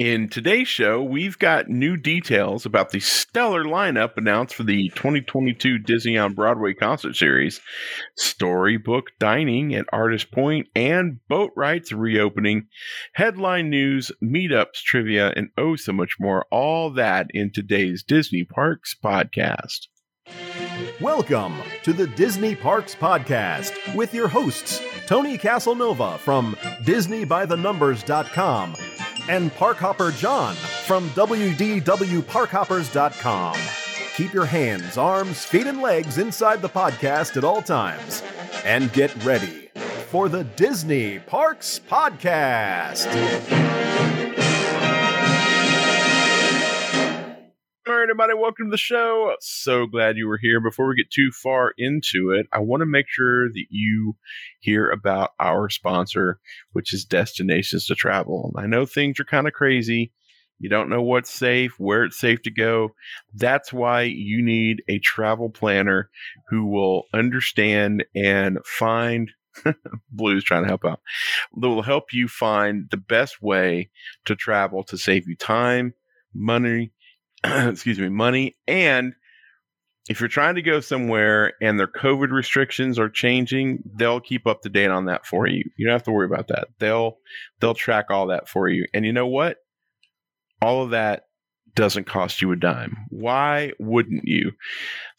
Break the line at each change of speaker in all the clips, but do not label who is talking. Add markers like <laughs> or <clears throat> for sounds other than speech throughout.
In today's show, we've got new details about the stellar lineup announced for the 2022 Disney on Broadway concert series, storybook dining at Artist Point, and Boatwright's reopening, headline news, meetups, trivia, and oh so much more. All that in today's Disney Parks podcast.
Welcome to the Disney Parks Podcast with your hosts, Tony Casanova from DisneyByTheNumbers.com and Parkhopper John from WDWParkhoppers.com. Keep your hands, arms, feet, and legs inside the podcast at all times. And get ready for the Disney Parks Podcast.
All right, everybody, welcome to the show. So glad you were here. Before we get too far into it, I want to make sure that you hear about our sponsor, which is Destinations to Travel. I know things are kind of crazy. You don't know what's safe, where it's safe to go. That's why you need a travel planner who will understand and find <laughs> Blue's trying to help out. That will help you find the best way to travel to save you time, money, <clears throat> excuse me, money. And if you're trying to go somewhere and their COVID restrictions are changing, they'll keep up to date on that for you. You don't have to worry about that. They'll they'll track all that for you. And you know what? All of that doesn't cost you a dime. Why wouldn't you?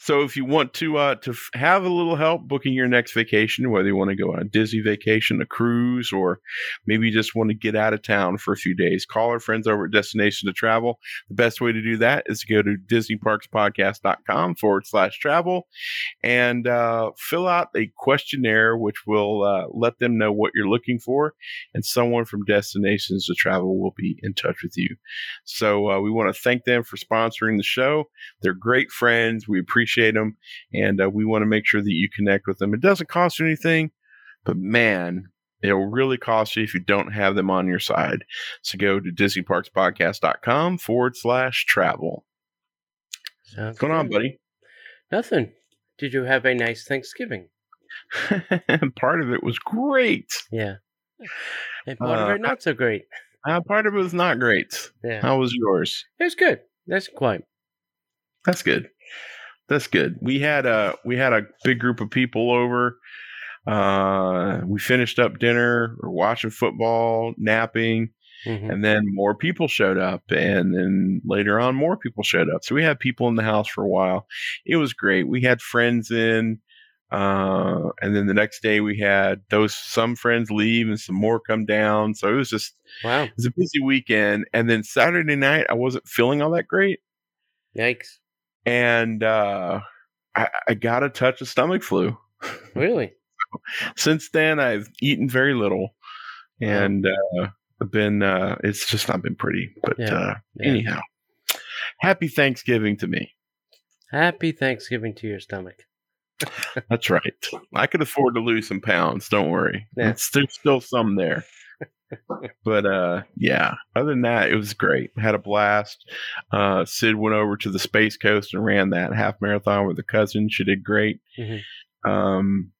So if you want to uh, to have a little help booking your next vacation, whether you want to go on a Disney vacation, a cruise, or maybe you just want to get out of town for a few days, call our friends over at Destination to Travel. The best way to do that is to go to DisneyParksPodcast.com forward slash travel and uh, fill out a questionnaire, which will uh, let them know what you're looking for, and someone from Destinations to Travel will be in touch with you. So uh, we want to thank them for sponsoring the show. They're great friends. We appreciate them, and uh, we want to make sure that you connect with them. It doesn't cost you anything, but man, it'll really cost you if you don't have them on your side. So go to DisneyParksPodcast.com forward slash travel.
Sounds
What's going on, buddy?
Nothing. Did you have a nice Thanksgiving? <laughs>
part of it was great.
Yeah. And part
Uh,
of it not so great.
Uh, part of it was not great.
Yeah.
How was yours?
It was good. That's quite.
That's good. That's good. We had a we had a big group of people over. Uh, we finished up dinner, we're watching football, napping,
Mhm.
and then more people showed up, and then later on, more people showed up. So we had people in the house for a while. It was great. We had friends in, uh, and then the next day we had those some friends leave and some more come down. So it was just
Wow.
it was a busy weekend. And then Saturday night, I wasn't feeling all that great
Yikes.
And uh, I, I got a touch of stomach flu. <laughs>
Really?
Since then, I've eaten very little, and uh, I've been. Uh, it's just not been pretty. But
Yeah,
uh,
yeah.
anyhow, happy Thanksgiving to me.
Happy Thanksgiving to your stomach.
That's right. I could afford to lose some pounds. Don't worry.
Yeah.
It's, there's still some there. But uh yeah other than that it was great had a blast uh sid went over to the space coast and ran that half marathon with a cousin she did great
Mhm.
um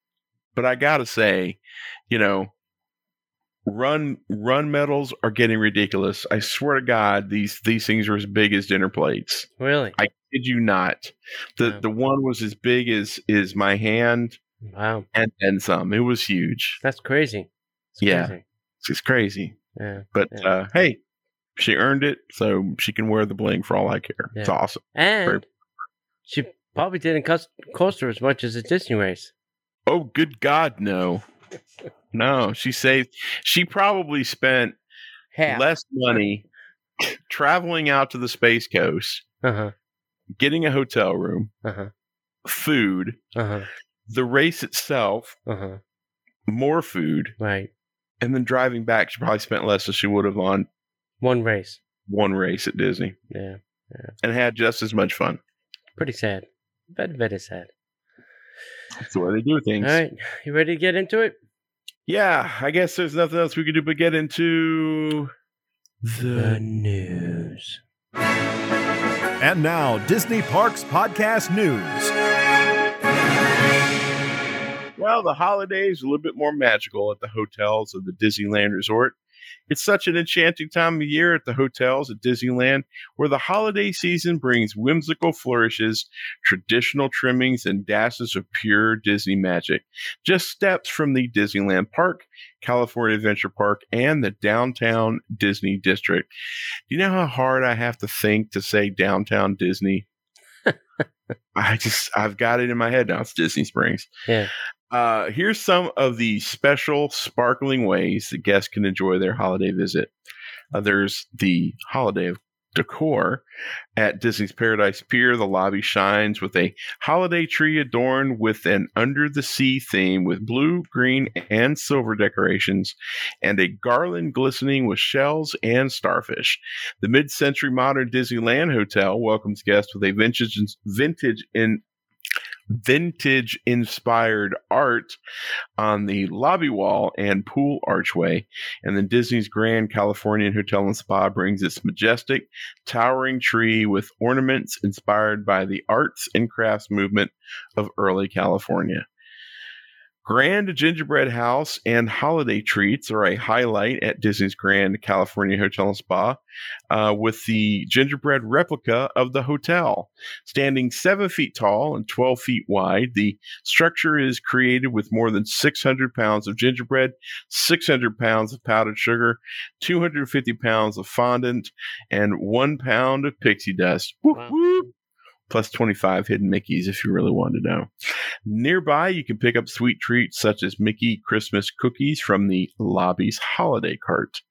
but i gotta say you know run run medals are getting ridiculous i swear to god these these things are as big as dinner plates
Really?
i kid you not the
Wow.
the one was as big as is my hand
Wow.
and then some it was huge
That's crazy. It's
Yeah.
Crazy.
It's crazy
Yeah.
but
Yeah.
uh hey she earned it so she can wear the bling for all i care it's awesome
And she probably didn't cost, cost her as much as a Disney race.
oh good god no no she saved she probably spent
Half.
less money traveling out to the space coast
Uh huh.
getting a hotel room
Uh huh.
food
Uh huh.
the race itself
Uh huh.
more food
Right.
And then driving back she probably spent less than she would have on
One race.
one race at disney
Yeah. yeah.
and had just as much fun
Pretty sad. Very, very sad.
that's the way they do things
All right. You ready to get into it?
yeah i guess there's nothing else we could do but get into
The news.
And now, Disney Parks Podcast News.
Well, the holidays are a little bit more magical at the hotels of the Disneyland Resort. It's such an enchanting time of year at the hotels at Disneyland, where the holiday season brings whimsical flourishes, traditional trimmings, and dashes of pure Disney magic. Just steps from the Disneyland Park, California Adventure Park, and the downtown Disney District. Do you know how hard I have to think to say downtown Disney? <laughs> I just, I've got it in my head now. It's Disney Springs.
Yeah.
Uh, here's some of the special, sparkling ways that guests can enjoy their holiday visit. Uh, there's the holiday decor at Disney's Paradise Pier. The lobby shines with a holiday tree adorned with an under the sea theme with blue, green, and silver decorations and a garland glistening with shells and starfish. The mid century modern Disneyland Hotel welcomes guests with a vintage, vintage in vintage inspired art on the lobby wall and pool archway. And then Disney's Grand Californian Hotel and Spa brings its majestic, towering tree with ornaments inspired by the arts and crafts movement of early California. Grand Gingerbread House and holiday treats are a highlight at Disney's Grand Californian Hotel and Spa, uh, with the gingerbread replica of the hotel. Standing seven feet tall and 12 feet wide, the structure is created with more than 600 pounds of gingerbread, 600 pounds of powdered sugar, 250 pounds of fondant, and one pound of pixie dust. Whoop,
Wow.
whoop plus 25 hidden Mickeys if you really want to know. Nearby, you can pick up sweet treats such as Mickey Christmas cookies from the lobby's holiday cart.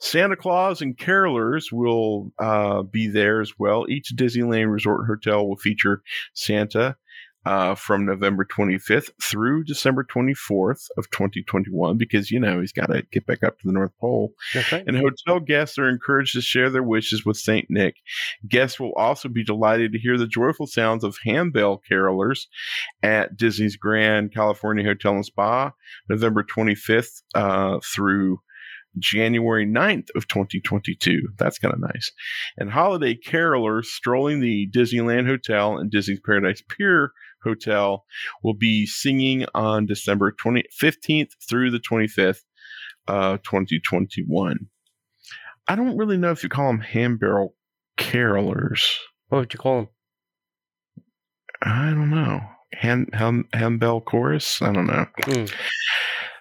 Santa Claus and carolers will uh, be there as well. Each Disneyland Resort hotel will feature Santa uh, from November 25th through December 24th of 2021 because, you know, he's got to get back up to the North Pole.
Right.
And hotel guests are encouraged to share their wishes with St. Nick. Guests will also be delighted to hear the joyful sounds of handbell carolers at Disney's Grand Californian Hotel and Spa, November 25th uh, through January 9th of 2022. That's kind of nice. And holiday carolers strolling the Disneyland Hotel and Disney's Paradise Pier Hotel will be singing on December 20, 15th through the 25th, uh, 2021. I don't really know if you call them hand barrel carolers.
What would you call them?
I don't know. Hand, hand, handbell chorus? I don't know.
Hmm.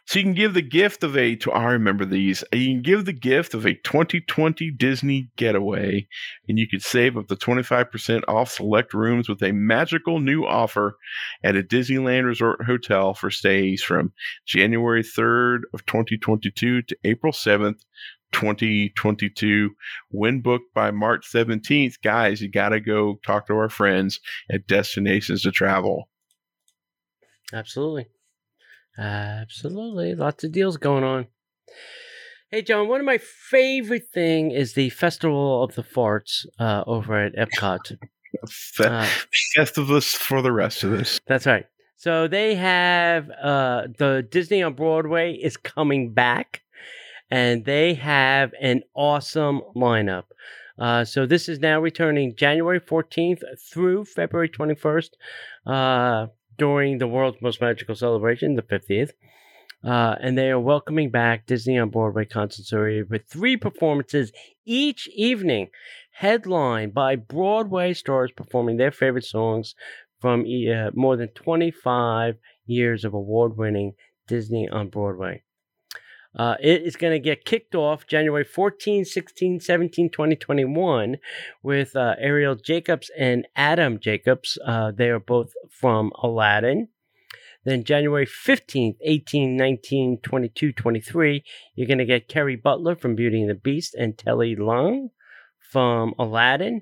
So you can give the gift of a. To I remember these. Uh, you can give the gift of a 2020 Disney getaway, and you could save up to 25% off select rooms with a magical new offer at a Disneyland Resort hotel for stays from January 3rd of 2022 to April 7th. 2022 when booked by March 17th guys you got to go talk to our friends at Destinations to Travel
Absolutely. Absolutely. Lots of deals going on. Hey, John, one of my favorite thing is the Festival of the Farts uh, over at Epcot. <laughs>
Fe-
Uh,
Festivus for the rest of this
that's right. So they have uh, the Disney on Broadway is coming back, and they have an awesome lineup. Uh, so this is now returning January 14th through February 21st uh, during the world's most magical celebration, the 50th. Uh, and they are welcoming back Disney on Broadway concert series with three performances each evening, headlined by Broadway stars performing their favorite songs from uh, more than 25 years of award winning Disney on Broadway. Uh, it is going to get kicked off January 14, 16, 17, 2021 with uh, Arielle Jacobs and Adam Jacobs. Uh, they are both from Aladdin. Then January 15th, 18, 19, 22, 23, you're going to get Kerry Butler from Beauty and the Beast and Telly Leung from Aladdin.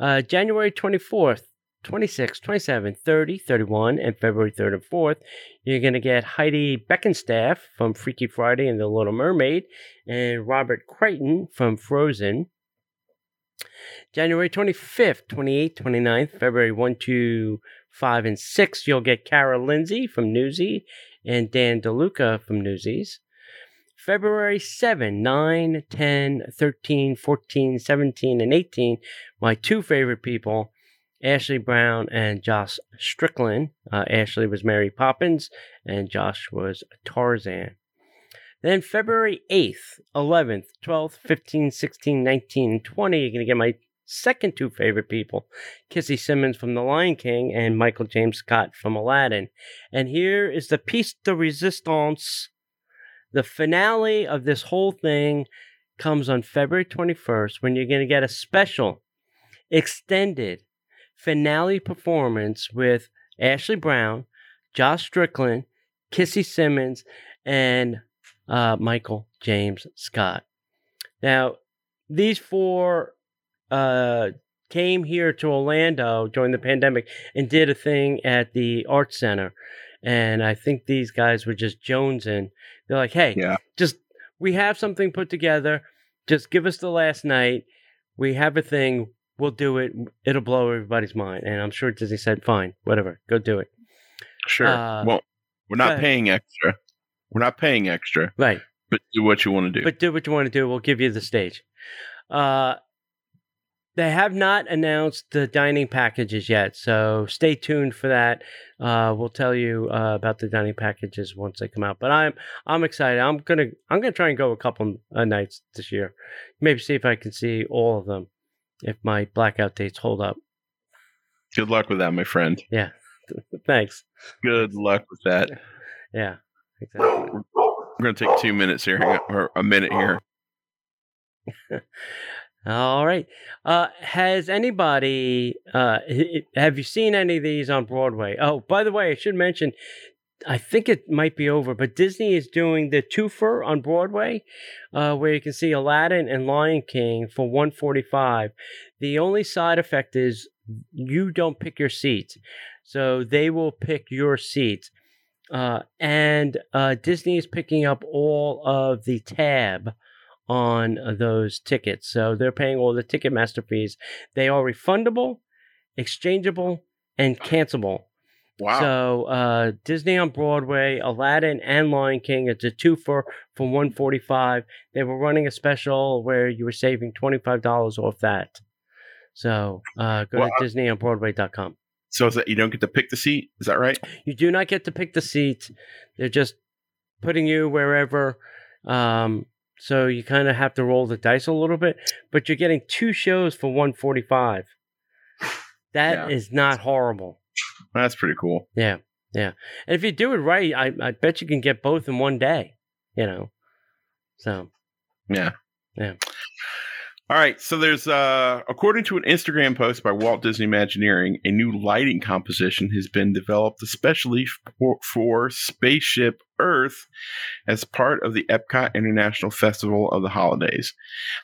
Uh, January 24th, 26, 27, 30, 31, and February 3rd and 4th, you're going to get Heidi Blickenstaff from Freaky Friday and The Little Mermaid and Robert Creighton from Frozen. January 25th, 28th, 29th, February 1, 2, 5, and 6, you'll get Kara Lindsay from Newsies and Dan DeLuca from Newsies. February 7, 9, 10, 13, 14, 17, and 18, my two favorite people, Ashley Brown and Josh Strickland. Uh, Ashley was Mary Poppins, and Josh was Tarzan. Then February 8th, 11th, 12th, 15th, 16th, 19th, and 20, you're going to get my second two favorite people Kissy Simmons from The Lion King and Michael James Scott from Aladdin. And here is the piece de resistance. The finale of this whole thing comes on February 21st when you're going to get a special extended finale performance with Ashley Brown, Josh Strickland, Kissy Simmons, and uh, Michael James Scott. Now, these four uh, came here to Orlando during the pandemic and did a thing at the Art Center. And I think these guys were just jonesing. They're like, hey,
Yeah.
just we have something put together. Just give us the last night. We have a thing. We'll do it. It'll blow everybody's mind. And I'm sure Disney said, fine, whatever, go do it.
Sure.
Uh,
well, we're not paying extra. We're not paying extra,
Right.
but do what you want to do.
But do what you want to do. We'll give you the stage. Uh, they have not announced the dining packages yet, so stay tuned for that. Uh, we'll tell you uh, about the dining packages once they come out. But I'm I'm excited. I'm gonna I'm gonna try and go a couple uh, nights this year. Maybe see if I can see all of them if my blackout dates hold up.
Good luck with that, my friend. Yeah. <laughs>
Thanks.
Good luck with that.
Yeah. Exactly.
We're going to take two minutes here, or a minute here. <laughs>
All right. Uh, has anybody uh, have you seen any of these on Broadway? Oh, by the way, I should mention, I think it might be over, but Disney is doing the twofer on Broadway, uh, where you can see Aladdin and Lion King for one forty five. The only side effect is you don't pick your seat, so they will pick your seat. Uh, and uh, Disney is picking up all of the tab on uh, those tickets. So they're paying all the Ticketmaster fees. They are refundable, exchangeable, and cancelable.
Wow.
So uh, Disney on Broadway, Aladdin and Lion King. It's a two for for one forty five. They were running a special where you were saving twenty five dollars off that. So uh, go
Well,
to DisneyOnBroadway.com.
so is that you don't get to pick the seat? Is that right?
You do not get to pick the seat. They're just putting you wherever. Um, so you kind of have to roll the dice a little bit, but you're getting two shows for 145. That is
Yeah.
not horrible.
That's pretty cool.
Yeah, yeah. And if you do it right, I, I bet you can get both in one day. You know, so
Yeah.
Yeah.
All right. So there's, uh, according to an Instagram post by Walt Disney Imagineering, a new lighting composition has been developed especially for, for Spaceship Earth as part of the Epcot International Festival of the Holidays.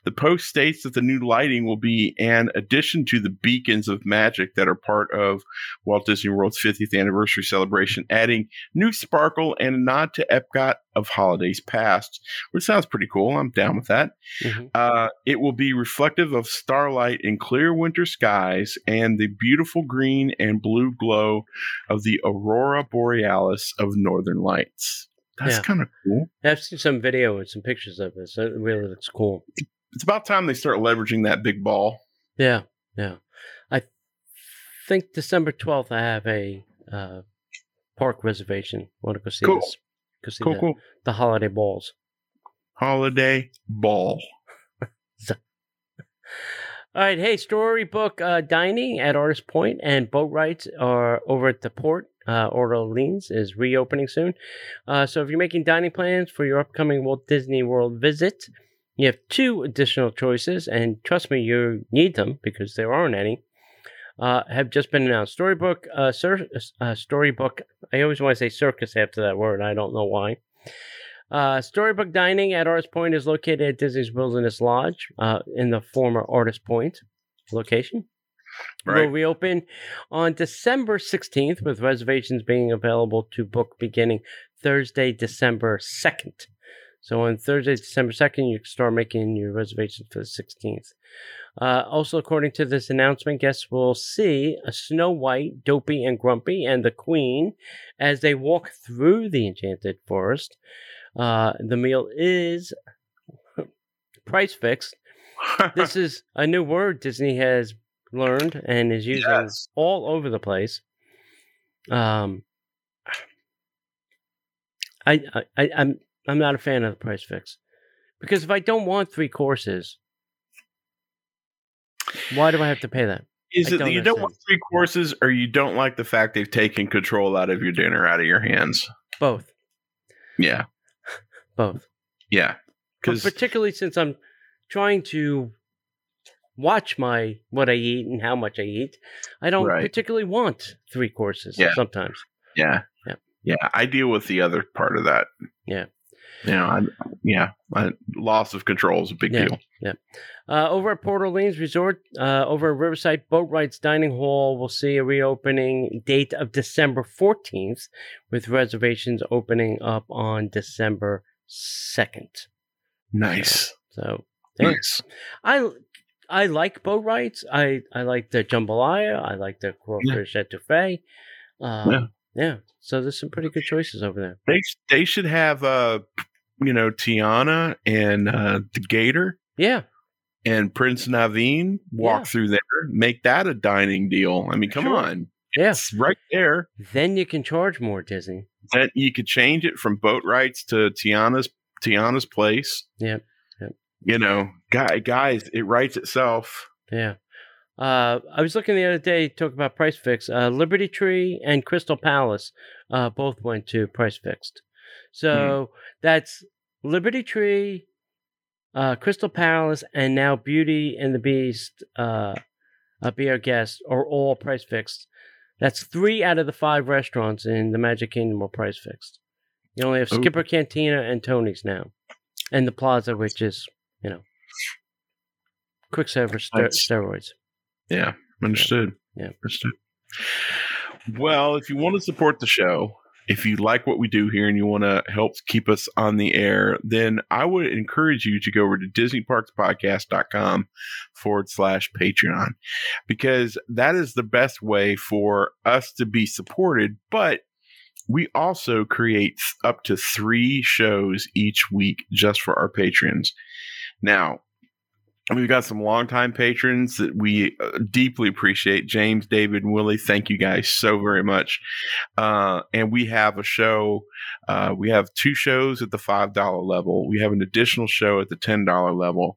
The post states that the new lighting will be an addition to the beacons of magic that are part of Walt Disney World's 50th anniversary celebration, adding new sparkle and a nod to Epcot of holidays past, which sounds pretty cool. I'm down with that.
mhm.
Uh, it will be reflective of starlight in clear winter skies and the beautiful green and blue glow of the aurora borealis of northern lights. That's
Yeah.
kind of cool.
I've seen some video and some pictures of this. It really looks cool.
It's about time they start leveraging that big ball.
Yeah, yeah. I think December 12th, I have a uh, park reservation. Want to go see
Cool.
this? Go see
Cool,
the,
cool.
the holiday balls.
Holiday ball. <laughs>
All right, hey, Storybook uh, Dining at Artist Point and Boatwright's are over at the port. Uh, Orleans is reopening soon. Uh, so if you're making dining plans for your upcoming Walt Disney World visit, you have two additional choices, and trust me, you need them because there aren't any. Uh, have just been announced. Storybook, uh, cir- uh, Storybook. I always want to say circus after that word. I don't know why. Uh, Storybook Dining at Artist Point is located at Disney's Wilderness Lodge uh, in the former Artist Point location. Will reopen on December 16th, with reservations being available to book beginning Thursday, December 2nd. So on Thursday, December 2nd, you can start making your reservations for the 16th. Uh, also, according to this announcement, guests will see a Snow White, Dopey, and Grumpy and the Queen as they walk through the Enchanted Forest. Uh, the meal is <laughs> price fixed. <laughs> This is a new word Disney has learned and is using
Yes.
all over the place. Um, I, I, I'm I'm not a fan of the price fix because if I don't want three courses, why do I have to pay that?
Is
I
it that you don't want three courses, or you don't like the fact they've taken control out of your dinner out of your hands?
Both,
Yeah, <laughs>
both.
yeah. Because
particularly since I'm trying to watch my what I eat and how much I eat, I don't
Right.
particularly want three courses
Yeah.
sometimes.
yeah,
Yep.
yeah, I deal with the other part of that.
Yeah.
you know, I, yeah, I, loss of control is a big
Yeah.
deal. Yeah.
Uh, over at Port Orleans Resort, uh, over at Riverside Boatwright's Dining Hall, we'll see a reopening date of December 14th, with reservations opening up on December 2nd.
Nice,
So, yeah.
nice.
I I like Boatwright's. I, I like the jambalaya. I like the crawfish etouffee. Um,
Yeah.
yeah. So there's some pretty good choices over there.
They they should have uh, you know, Tiana and uh, the Gator
Yeah.
and Prince Naveen walk
Yeah.
through there, make that a dining deal. I mean, come
Sure.
on,
Yeah.
it's right there.
Then you can charge more, Disney.
That you could change it from Boatwright's to Tiana's Tiana's place.
Yep.
You know, guy, guys, it writes itself.
Yeah. Uh, I was looking the other day, talk about Price Fix. Uh, Liberty Tree and Crystal Palace uh, both went to Price Fixed. So that's Liberty Tree, uh, Crystal Palace, and now Beauty and the Beast, uh, uh, Be Our Guest, are all Price Fixed. That's three out of the five restaurants in the Magic Kingdom are Price Fixed. You only have
Ooh.
Skipper Canteen and Tony's now, and the Plaza, which is, you know, Quicksilver ster- steroids.
Yeah, understood.
Yeah.
understood. Well, if you want to support the show, if you like what we do here and you want to help keep us on the air, then I would encourage you to go over to DisneyParksPodcast.com forward slash Patreon because that is the best way for us to be supported. But we also create up to three shows each week just for our patrons. Now, We've got some longtime patrons that we uh, deeply appreciate. James, David, and Willie, thank you guys so very much. Uh, and we have a show. Uh, we have two shows at the $5 level. We have an additional show at the $10 level.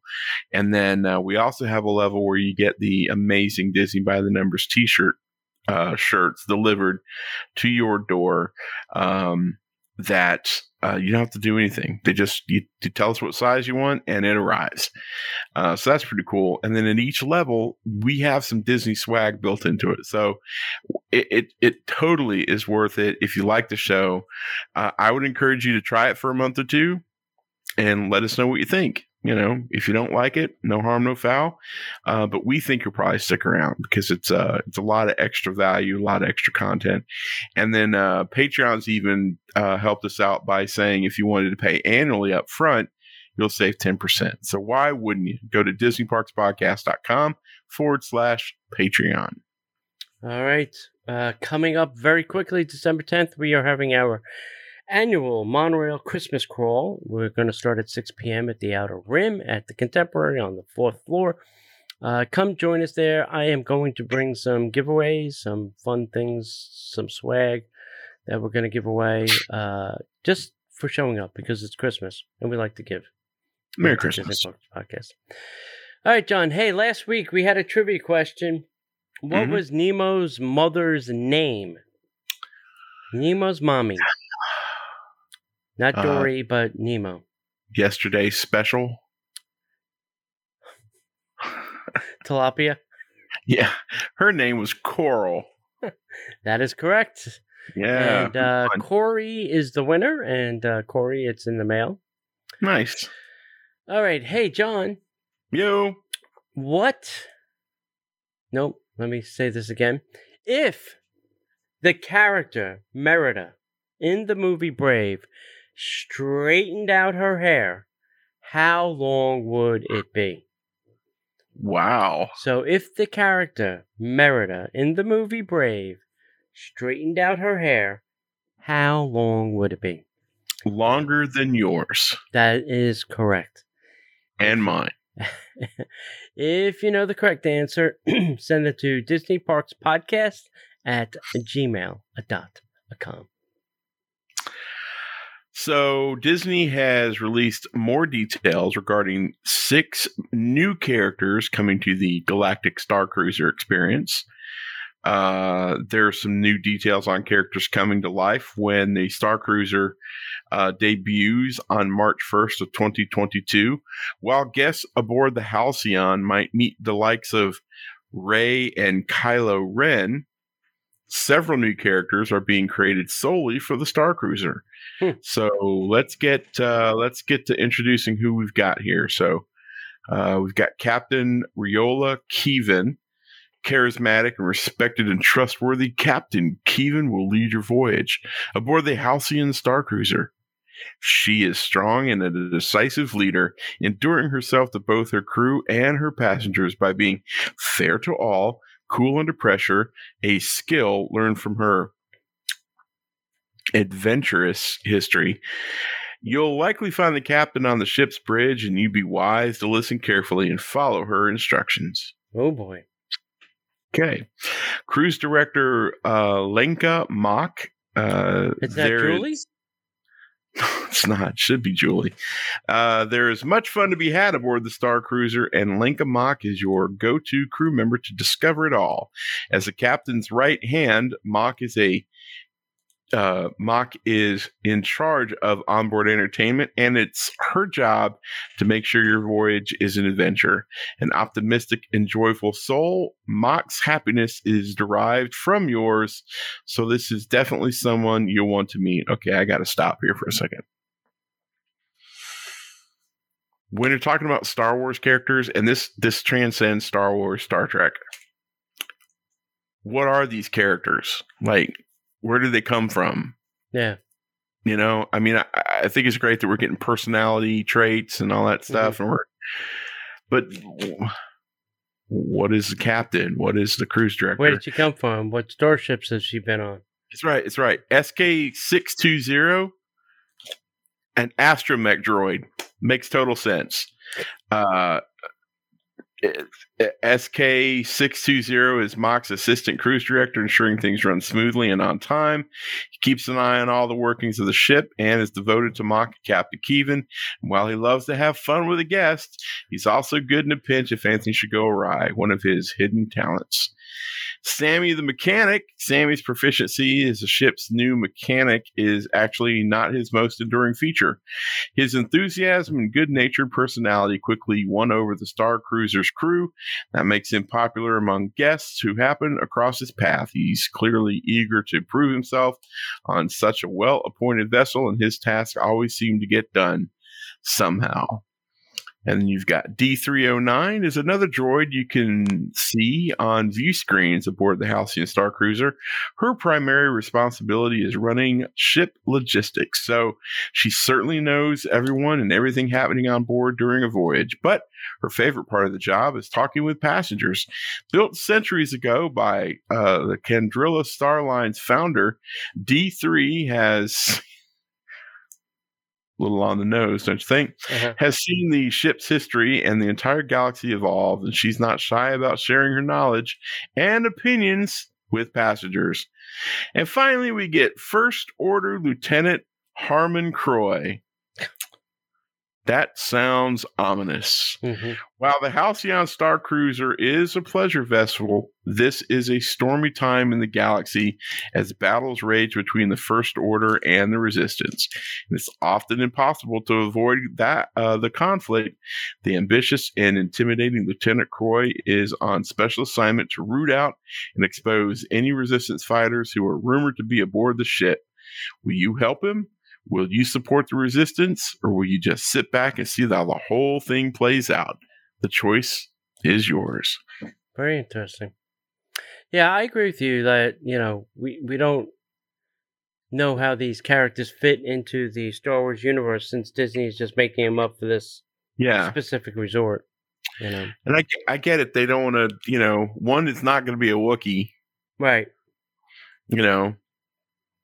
And then uh, we also have a level where you get the amazing Disney by the Numbers t shirt uh, shirts delivered to your door. Um, that uh, you don't have to do anything. They just you, you tell us what size you want, and it arrives. Uh, so that's pretty cool. And then at each level, we have some Disney swag built into it. So it it, it totally is worth it if you like the show. Uh, I would encourage you to try it for a month or two, and let us know what you think. You know, if you don't like it, no harm, no foul. Uh, but we think you'll probably stick around because it's uh it's a lot of extra value, a lot of extra content. And then uh, Patreon's even uh, helped us out by saying if you wanted to pay annually up front, you'll save 10%. So why wouldn't you? Go to DisneyParksPodcast.com forward slash Patreon.
All right. Uh, coming up very quickly, December 10th, we are having our annual Monorail Christmas Crawl. We're going to start at 6 p.m. at the Outer Rim at the Contemporary on the fourth floor. Uh, come join us there. I am going to bring some giveaways, some fun things, some swag that we're going to give away uh, just for showing up because it's Christmas and we like to give.
Merry
It's a Disney
Christmas.
Podcast. All right, John. Hey, last week we had a trivia question. What
Mhm.
was Nemo's mother's name? Nemo's mommy. Not
Uh,
Dory, but Nemo.
Yesterday's special. <laughs>
Tilapia.
Yeah. Her name was Coral. <laughs>
That is correct.
Yeah.
and uh. Corey is the winner. And uh, Corey, it's in the mail.
nice.
All right. Hey, John.
Yo.
What? Nope. Let me say this again. If the character Merida in the movie Brave straightened out her hair, how long would it be?
Wow.
So, if the character Merida in the movie Brave straightened out her hair, how long would it be?
Longer than yours
That is correct.
and mine. <laughs>
if you know the correct answer, <clears throat> send it to Disney Parks Podcast at gmail.com.
So Disney has released more details regarding six new characters coming to the Galactic Star Cruiser experience. Uh, there are some new details on characters coming to life when the Star Cruiser uh, debuts on March 1st of 2022. While guests aboard the Halcyon might meet the likes of Rey and Kylo Ren, several new characters are being created solely for the Star Cruiser.
Hmm.
So let's get uh, let's get to introducing who we've got here. So uh, we've got Captain Riyola Keevan, charismatic and respected and trustworthy Captain Keevan will lead your voyage aboard the Halcyon Star Cruiser. She is strong and a decisive leader, enduring herself to both her crew and her passengers by being fair to all, cool under pressure, a skill learned from her adventurous history. You'll likely find the captain on the ship's bridge, and you'd be wise to listen carefully and follow her instructions.
Oh boy.
Okay. Cruise director uh, Lenka Mok. Uh,
Is that
there
Julie?
is- <laughs> it's not. It should be Julie. Uh, there is much fun to be had aboard the Star Cruiser, and Lenka Mok is your go to crew member to discover it all. As the captain's right hand, Mok is a uh, Mok is in charge of onboard entertainment, and it's her job to make sure your voyage is an adventure. An optimistic and joyful soul, Mok's happiness is derived from yours. So this is definitely someone you'll want to meet. Okay, I got to stop here for a second. When you're talking about Star Wars characters, and this this transcends Star Wars, Star Trek. What are these characters like? Where do they come from?
Yeah.
You know, I mean, I, I think it's great that we're getting personality traits and all that stuff, and we're, but what is the captain? What is the cruise director?
Where did she come from? What starships has she been on?
It's right. It's right. SK six two zero, an astromech droid makes total sense. Uh, SK six two zero is Mok's assistant cruise director, ensuring things run smoothly and on time. He keeps an eye on all the workings of the ship and is devoted to Mok and Captain Keevan. And while he loves to have fun with a guest, he's also good in a pinch if anything should go awry. One of his hidden talents. Sammy the mechanic. Sammy's proficiency as a ship's new mechanic is actually not his most enduring feature. His enthusiasm and good natured personality quickly won over the Star Cruiser's crew. That makes him popular among guests who happen across his path. He's clearly eager to prove himself on such a well appointed vessel, and his tasks always seem to get done somehow. And you've got D309 is another droid you can see on view screens aboard the Halcyon Star Cruiser. Her primary responsibility is running ship logistics. So she certainly knows everyone and everything happening on board during a voyage. But her favorite part of the job is talking with passengers. Built centuries ago by uh, the Chandrila Starline's founder, D3 has. Little on the nose, don't you think?
Uh-huh.
Has seen the ship's history and the entire galaxy evolve, and she's not shy about sharing her knowledge and opinions with passengers. And finally, we get First Order Lieutenant Harman Kroy. That sounds ominous.
Mhm.
While the Halcyon Star Cruiser is a pleasure vessel, this is a stormy time in the galaxy as battles rage between the First Order and the Resistance. It's often impossible to avoid that uh, the conflict. The ambitious and intimidating Lieutenant Kroy is on special assignment to root out and expose any Resistance fighters who are rumored to be aboard the ship. Will you help him? Will you support the resistance or will you just sit back and see how the whole thing plays out? The choice is yours.
Very interesting. Yeah, I agree with you that, you know, we, we don't know how these characters fit into the Star Wars universe since Disney is just making them up for this
Yeah.
specific resort. You know.
And I, I get it. They don't want to, you know, one is not going to be a Wookiee,
Right.
you know,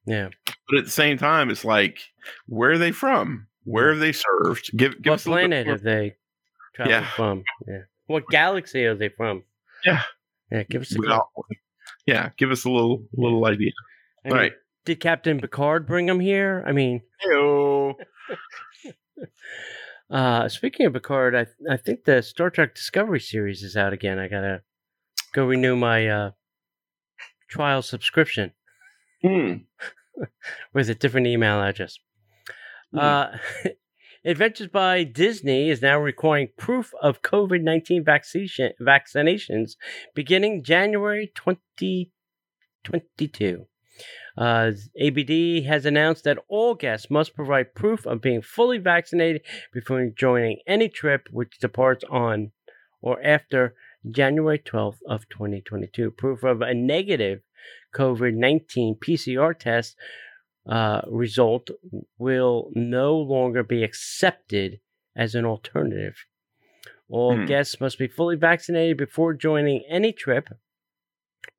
Yeah.
but at the same time, it's like, where are they from? Where have they served? Give, give
what
us a little bit
planet have they traveled
Yeah.
from? Yeah. What galaxy are they from?
Yeah.
Yeah, give us a.
Well, yeah, give us a little little idea.
I
All
mean,
right.
did Captain Picard bring them here? I mean,
Heyo. <laughs>
uh, speaking of Picard, I I think the Star Trek Discovery series is out again. I gotta go renew my uh, trial subscription
Hmm. <laughs>
with a different email address.
Hmm.
Uh, <laughs> Adventures by Disney is now requiring proof of COVID 19 vaccination, vaccinations beginning January 2022. Uh, ABD has announced that all guests must provide proof of being fully vaccinated before joining any trip which departs on or after January 12th of 2022. Proof of a negative COVID-19 PCR test uh, result will no longer be accepted as an alternative. All
Hmm.
guests must be fully vaccinated before joining any trip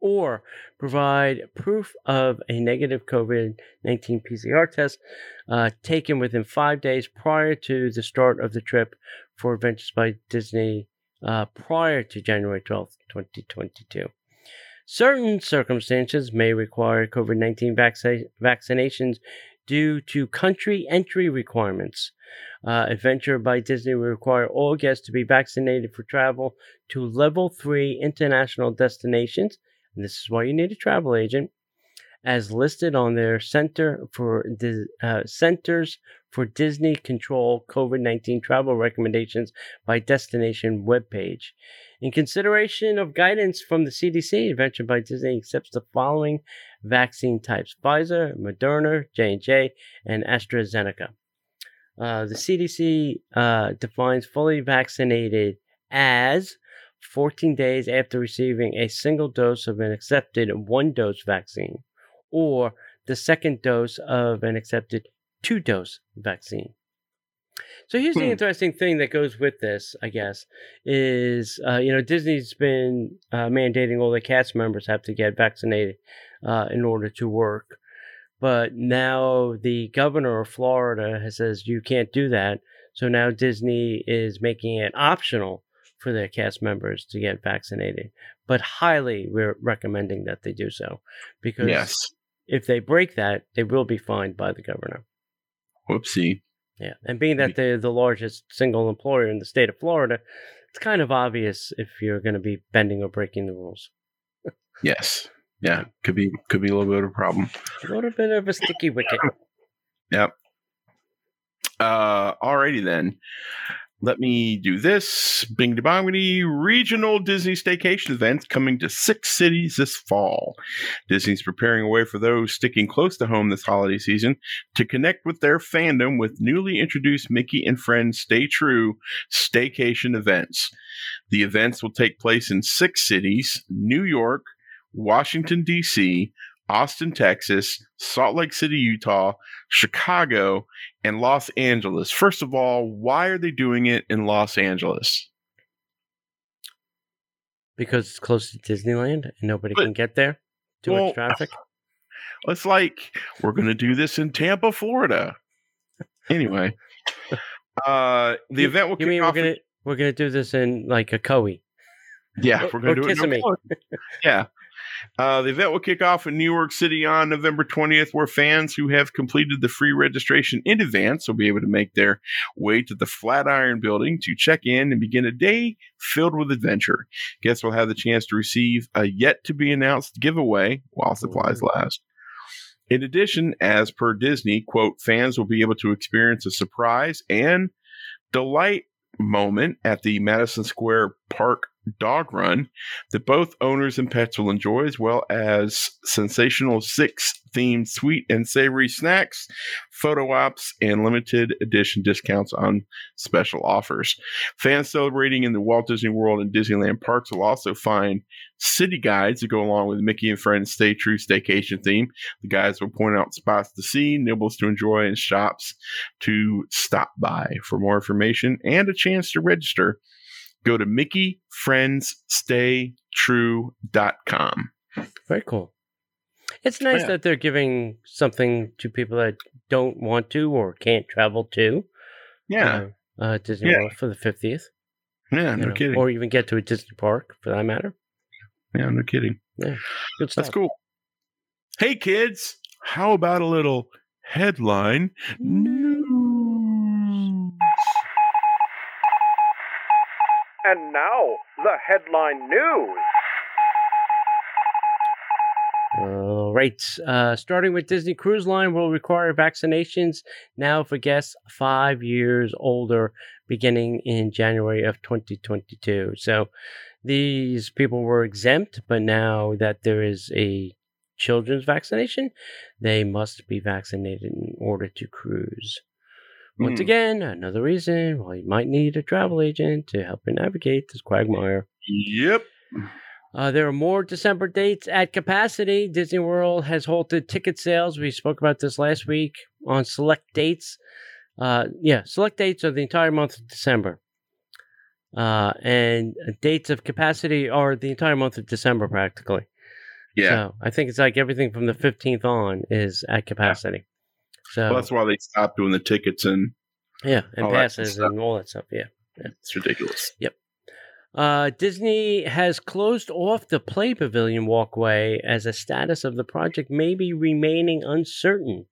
or provide proof of a negative COVID 19 PCR test uh, taken within five days prior to the start of the trip for Adventures by Disney uh, prior to January 12th, 2022. Certain circumstances may require COVID 19 vaccina- vaccinations due to country entry requirements. Uh, Adventure by Disney will require all guests to be vaccinated for travel to level three international destinations. And this is why you need a travel agent, as listed on their Center for uh, Centers for Disney Control COVID 19 travel recommendations by destination webpage. In consideration of guidance from the CDC, Adventure by Disney accepts the following vaccine types: Pfizer, Moderna, J and J, and AstraZeneca. Uh, the CDC uh, defines fully vaccinated as 14 days after receiving a single dose of an accepted one dose vaccine, or the second dose of an accepted two dose vaccine. So here's the
Hmm.
interesting thing that goes with this, I guess, is uh, you know Disney's been uh, mandating all the cast members have to get vaccinated uh, in order to work, but now the governor of Florida has says you can't do that. So now Disney is making it optional for their cast members to get vaccinated, but highly we're recommending that they do so because
Yes.
if they break that, they will be fined by the governor.
Whoopsie.
Yeah, and being that they're the largest single employer in the state of Florida, it's kind of obvious if you're going to be bending or breaking the rules.
Yes. Yeah. Could be could be a little bit of a problem.
A little bit of a sticky wicket. <laughs>
Yep. Uh alrighty then. Let me do this. Bing bongity regional Disney staycation events coming to six cities this fall. Disney's preparing a way for those sticking close to home this holiday season to connect with their fandom with newly introduced Mickey and Friends Stay True staycation events. The events will take place in six cities New York, Washington, D.C., Austin, Texas, Salt Lake City, Utah, Chicago, and Los Angeles. First of all, why are they doing it in Los Angeles?
because it's close to Disneyland and nobody
But-
can get there. Too
well,
much traffic. <laughs>
It's like we're going to do this in Tampa, Florida. Anyway, uh, the
You-
event will
You
kick
mean we're
off.
gonna we're gonna do this in like Ocoee?
yeah, we're going to do it. in <laughs> yeah. Uh, the event will kick off in New York City on November 20th, where fans who have completed the free registration in advance will be able to make their way to the Flatiron building to check in and begin a day filled with adventure. Guests will have the chance to receive a yet to be announced giveaway while supplies last. In addition, as per Disney, quote, fans will be able to experience a surprise and delight moment at the Madison Square Park dog run that both owners and pets will enjoy, as well as sensational six themed sweet and savory snacks, photo ops, and limited edition discounts on special offers. Fans celebrating in the Walt Disney World and Disneyland parks will also find city guides to go along with Mickey and Friends Stay True Staycation theme. The guides will point out spots to see, nibbles to enjoy, and shops to stop by. For more information and a chance to register, go to mickeyfriendsstaytrue.com.
Very cool. It's nice
Yeah.
that they're giving something to people that don't want to or can't travel to
Yeah,
uh, uh, Disney
Yeah.
World for the fiftieth,
yeah, no kidding.
or even get to a Disney park for that matter.
yeah, no kidding.
Good stuff.
That's cool. Hey, kids, how about a little headline news?
And now, the headline news.
All right. Uh, starting with Disney Cruise Line will require vaccinations now for guests five years older, beginning in January of 2022. So these people were exempt, but now that there is a children's vaccination, they must be vaccinated in order to cruise. Once
Hmm.
again, another reason why you might need a travel agent to help you navigate this quagmire.
Yep.
Uh, there are more December dates at capacity. Disney World has halted ticket sales. We spoke about this last week on select dates. Uh, yeah, select dates are the entire month of December. Uh, and dates of capacity are the entire month of December practically.
Yeah.
So I think it's like everything from the 15th on is at capacity. So,
well, that's why they stopped doing the tickets, and
yeah, and
all
passes and all that stuff. Yeah.
it's ridiculous.
Uh, Disney has closed off the Play Pavilion walkway as a status of the project may be remaining uncertain.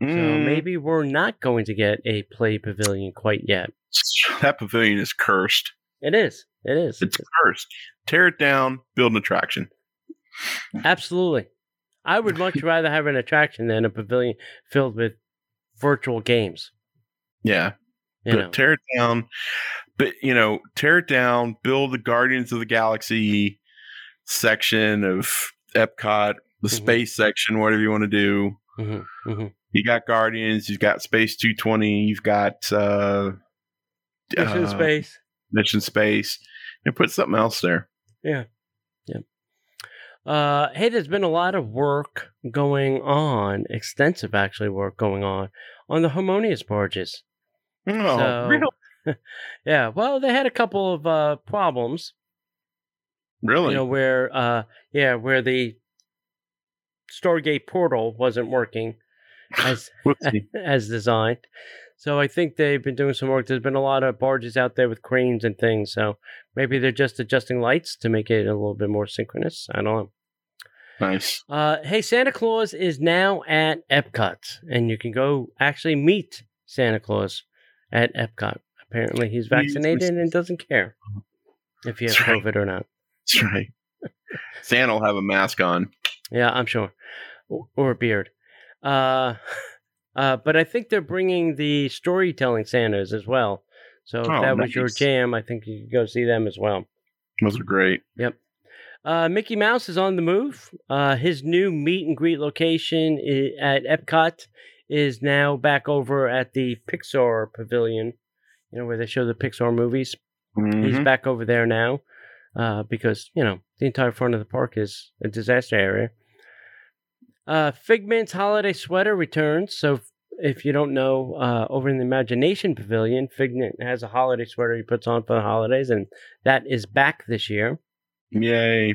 So
Mm,
maybe we're not going to get a Play Pavilion quite yet. <laughs>
that pavilion is cursed.
It is. It is.
It's cursed. Tear it down, build an attraction.
Absolutely. I would much <laughs> rather have an attraction than a pavilion filled with virtual games.
Yeah.
You
but
know,
tear it down. But you know, tear it down, build the Guardians of the Galaxy section of Epcot, the
Mhm.
space section, whatever you want to do.
Mhm, mhm.
You got Guardians, you've got Space 220, you've got uh,
Mission
uh,
Space.
Mission Space, and put something else there.
Uh, hey, there's been a lot of work going on, extensive actually work going on on the Harmonious barges.
Oh,
So-
really? <laughs>
Yeah, well, they had a couple of uh, problems,
Really?
you know, where uh, yeah, where the Stargate portal wasn't working as <laughs> <laughs> as designed. So I think they've been doing some work. There's been a lot of barges out there with cranes and things. So maybe they're just adjusting lights to make it a little bit more synchronous. I don't know.
nice.
Uh, hey, Santa Claus is now at Epcot, and you can go actually meet Santa Claus at Epcot. Apparently, he's vaccinated and doesn't care if you have
That's right.
COVID or not.
That's right. Santa will have a mask on.
Yeah, I'm sure, or, or a beard. Uh, <laughs> uh, but I think they're bringing the storytelling Santas as well. So if
Oh,
that was your jam, I think you could go see them as well.
Those are great. Yep.
Uh, Mickey Mouse is on the move. Uh, his new meet and greet location at Epcot is now back over at the Pixar Pavilion, you know, where they show the Pixar movies. He's
Mhm.
back over there now uh, because, you know, the entire front of the park is a disaster area. Uh, Figment's holiday sweater returns. So if- if you don't know, uh, over in the Imagination Pavilion, Figment has a holiday sweater he puts on for the holidays, and that is back this year.
Yay.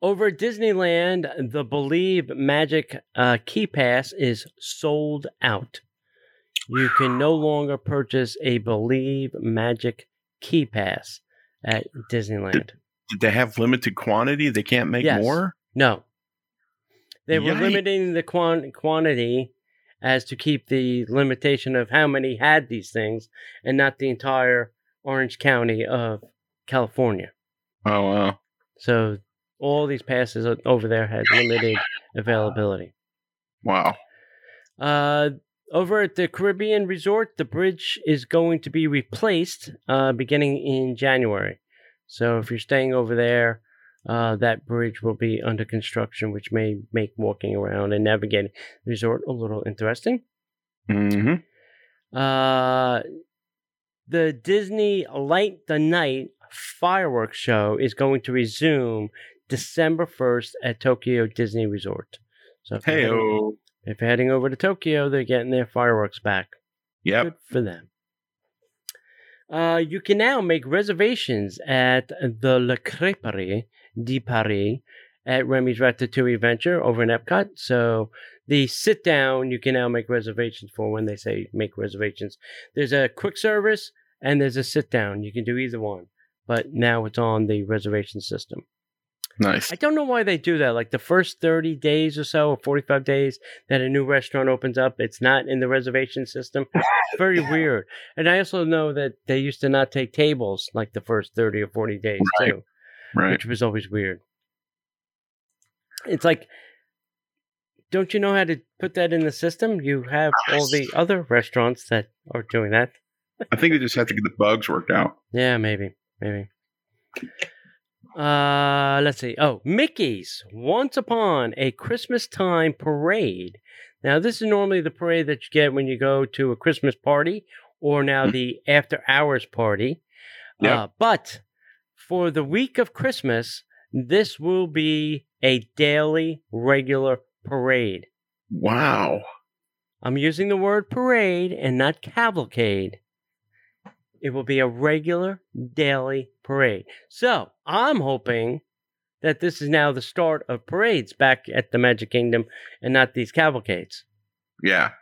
Over at Disneyland, the Believe Magic uh, Key Pass is sold out. You can no longer purchase a Believe Magic Key Pass at Disneyland.
Did they have limited quantity? They can't make
Yes.
more?
No. They were
Yikes.
limiting the quan- quantity as to keep the limitation of how many had these things and not the entire Orange County of California.
Oh, wow.
So all these passes over there had limited availability.
Wow.
Uh, over at the Caribbean Resort, the bridge is going to be replaced uh, beginning in January. So if you're staying over there, uh, that bridge will be under construction, which may make walking around and navigating the resort a little interesting.
hmm
Uh, the Disney Light the Night fireworks show is going to resume December 1st at Tokyo Disney Resort. So if you're, heading,
oh.
if you're heading over to Tokyo, they're getting their fireworks back.
Yep.
Good for them. Uh, you can now make reservations at the Le Crêperie de Paris at Remy's Ratatouille Adventure over in Epcot. So the sit down you can now make reservations for when they say make reservations. There's a quick service and there's a sit down. You can do either one, but now it's on the reservation system.
Nice.
I don't know why they do that. Like the first 30 days or so, or 45 days that a new restaurant opens up, it's not in the reservation system. It's Very <laughs> weird. And I also know that they used to not take tables like the first 30 or 40 days,
Right.
too,
Right.
which was always weird. It's like, don't you know how to put that in the system? You have all the other restaurants that are doing that.
I think they just have to get the bugs worked out.
Yeah, maybe, maybe. Uh, let's see. Oh, Mickey's Once Upon a Christmas Time Parade. Now, this is normally the parade that you get when you go to a Christmas party or now the after hours party.
Yep.
Uh, but for the week of Christmas, this will be a daily regular parade.
Wow.
I'm using the word parade and not cavalcade. It will be a regular daily parade. So I'm hoping that this is now the start of parades back at the Magic Kingdom and not these cavalcades.
Yeah.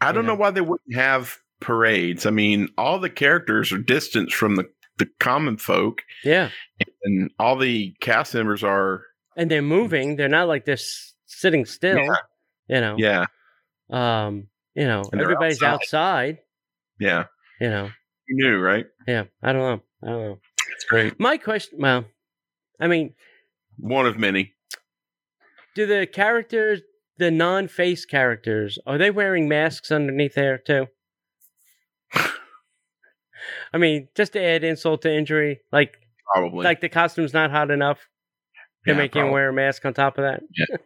I don't
Yeah.
know why they wouldn't have parades. I mean, all the characters are distanced from the, the common folk,
Yeah.
and all the cast members are,
And they're moving. They're not like they're s- sitting still.
Yeah.
You know.
yeah,
Um, you know, everybody's
outside.
outside.
yeah.
You know.
You knew, right?
Yeah. I don't know. I don't know.
It's great.
My question well, I mean,
One of many.
do the characters the non-face characters are they wearing masks underneath there too i mean just to add insult to injury like
Probably.
like the costume's not hot enough to
Yeah,
make him wear a mask on top of that
Yeah.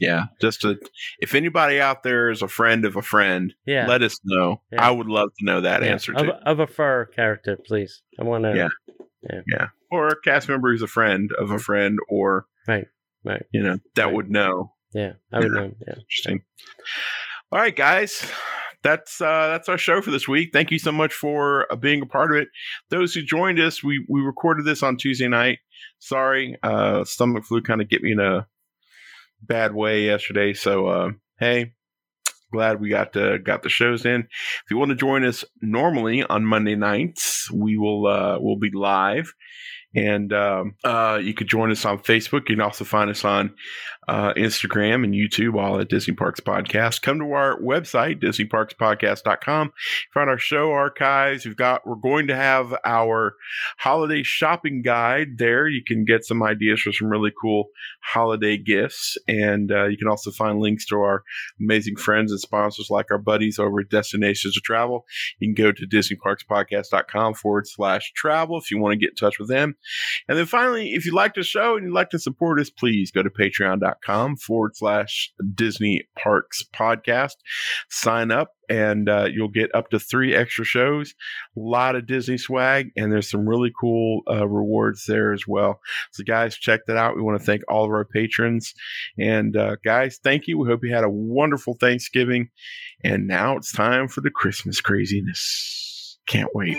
yeah, Just to, if anybody out there is a friend of a friend,
yeah
let us know.
Yeah.
I would love to know that answer
of,
too.
of a fur character please i want to
Yeah. Yeah, or a cast member who's a friend of a friend, or
Right, right.
You know that
Right.
would know.
yeah i would know yeah
Interesting. All right, guys. That's uh, that's our show for this week. Thank you so much for uh, being a part of it. Those who joined us, we we recorded this on Tuesday night. Sorry, uh, stomach flu kind of get me in a bad way yesterday. So uh, hey, glad we got uh, got the shows in. If you want to join us normally on Monday nights, we will uh, we'll be live. And um, uh, you could join us on Facebook. You can also find us on uh, Instagram and YouTube, all at Disney Parks Podcast. Come to our website, DisneyParksPodcast.com. Find our show archives. We've got, we're going to have our holiday shopping guide there. You can get some ideas for some really cool holiday gifts. And uh, you can also find links to our amazing friends and sponsors like our buddies over at Destinations to Travel. You can go to DisneyParksPodcast.com forward slash travel if you want to get in touch with them. And then finally, if you like the show and you'd like to support us, please go to patreon.com forward slash Disney Parks Podcast. Sign up and uh, you'll get up to three extra shows, a lot of Disney swag, and there's some really cool uh, rewards there as well. So, guys, check that out. We want to thank all of our patrons. And, uh, guys, thank you. We hope you had a wonderful Thanksgiving. And now it's time for the Christmas craziness. Can't wait.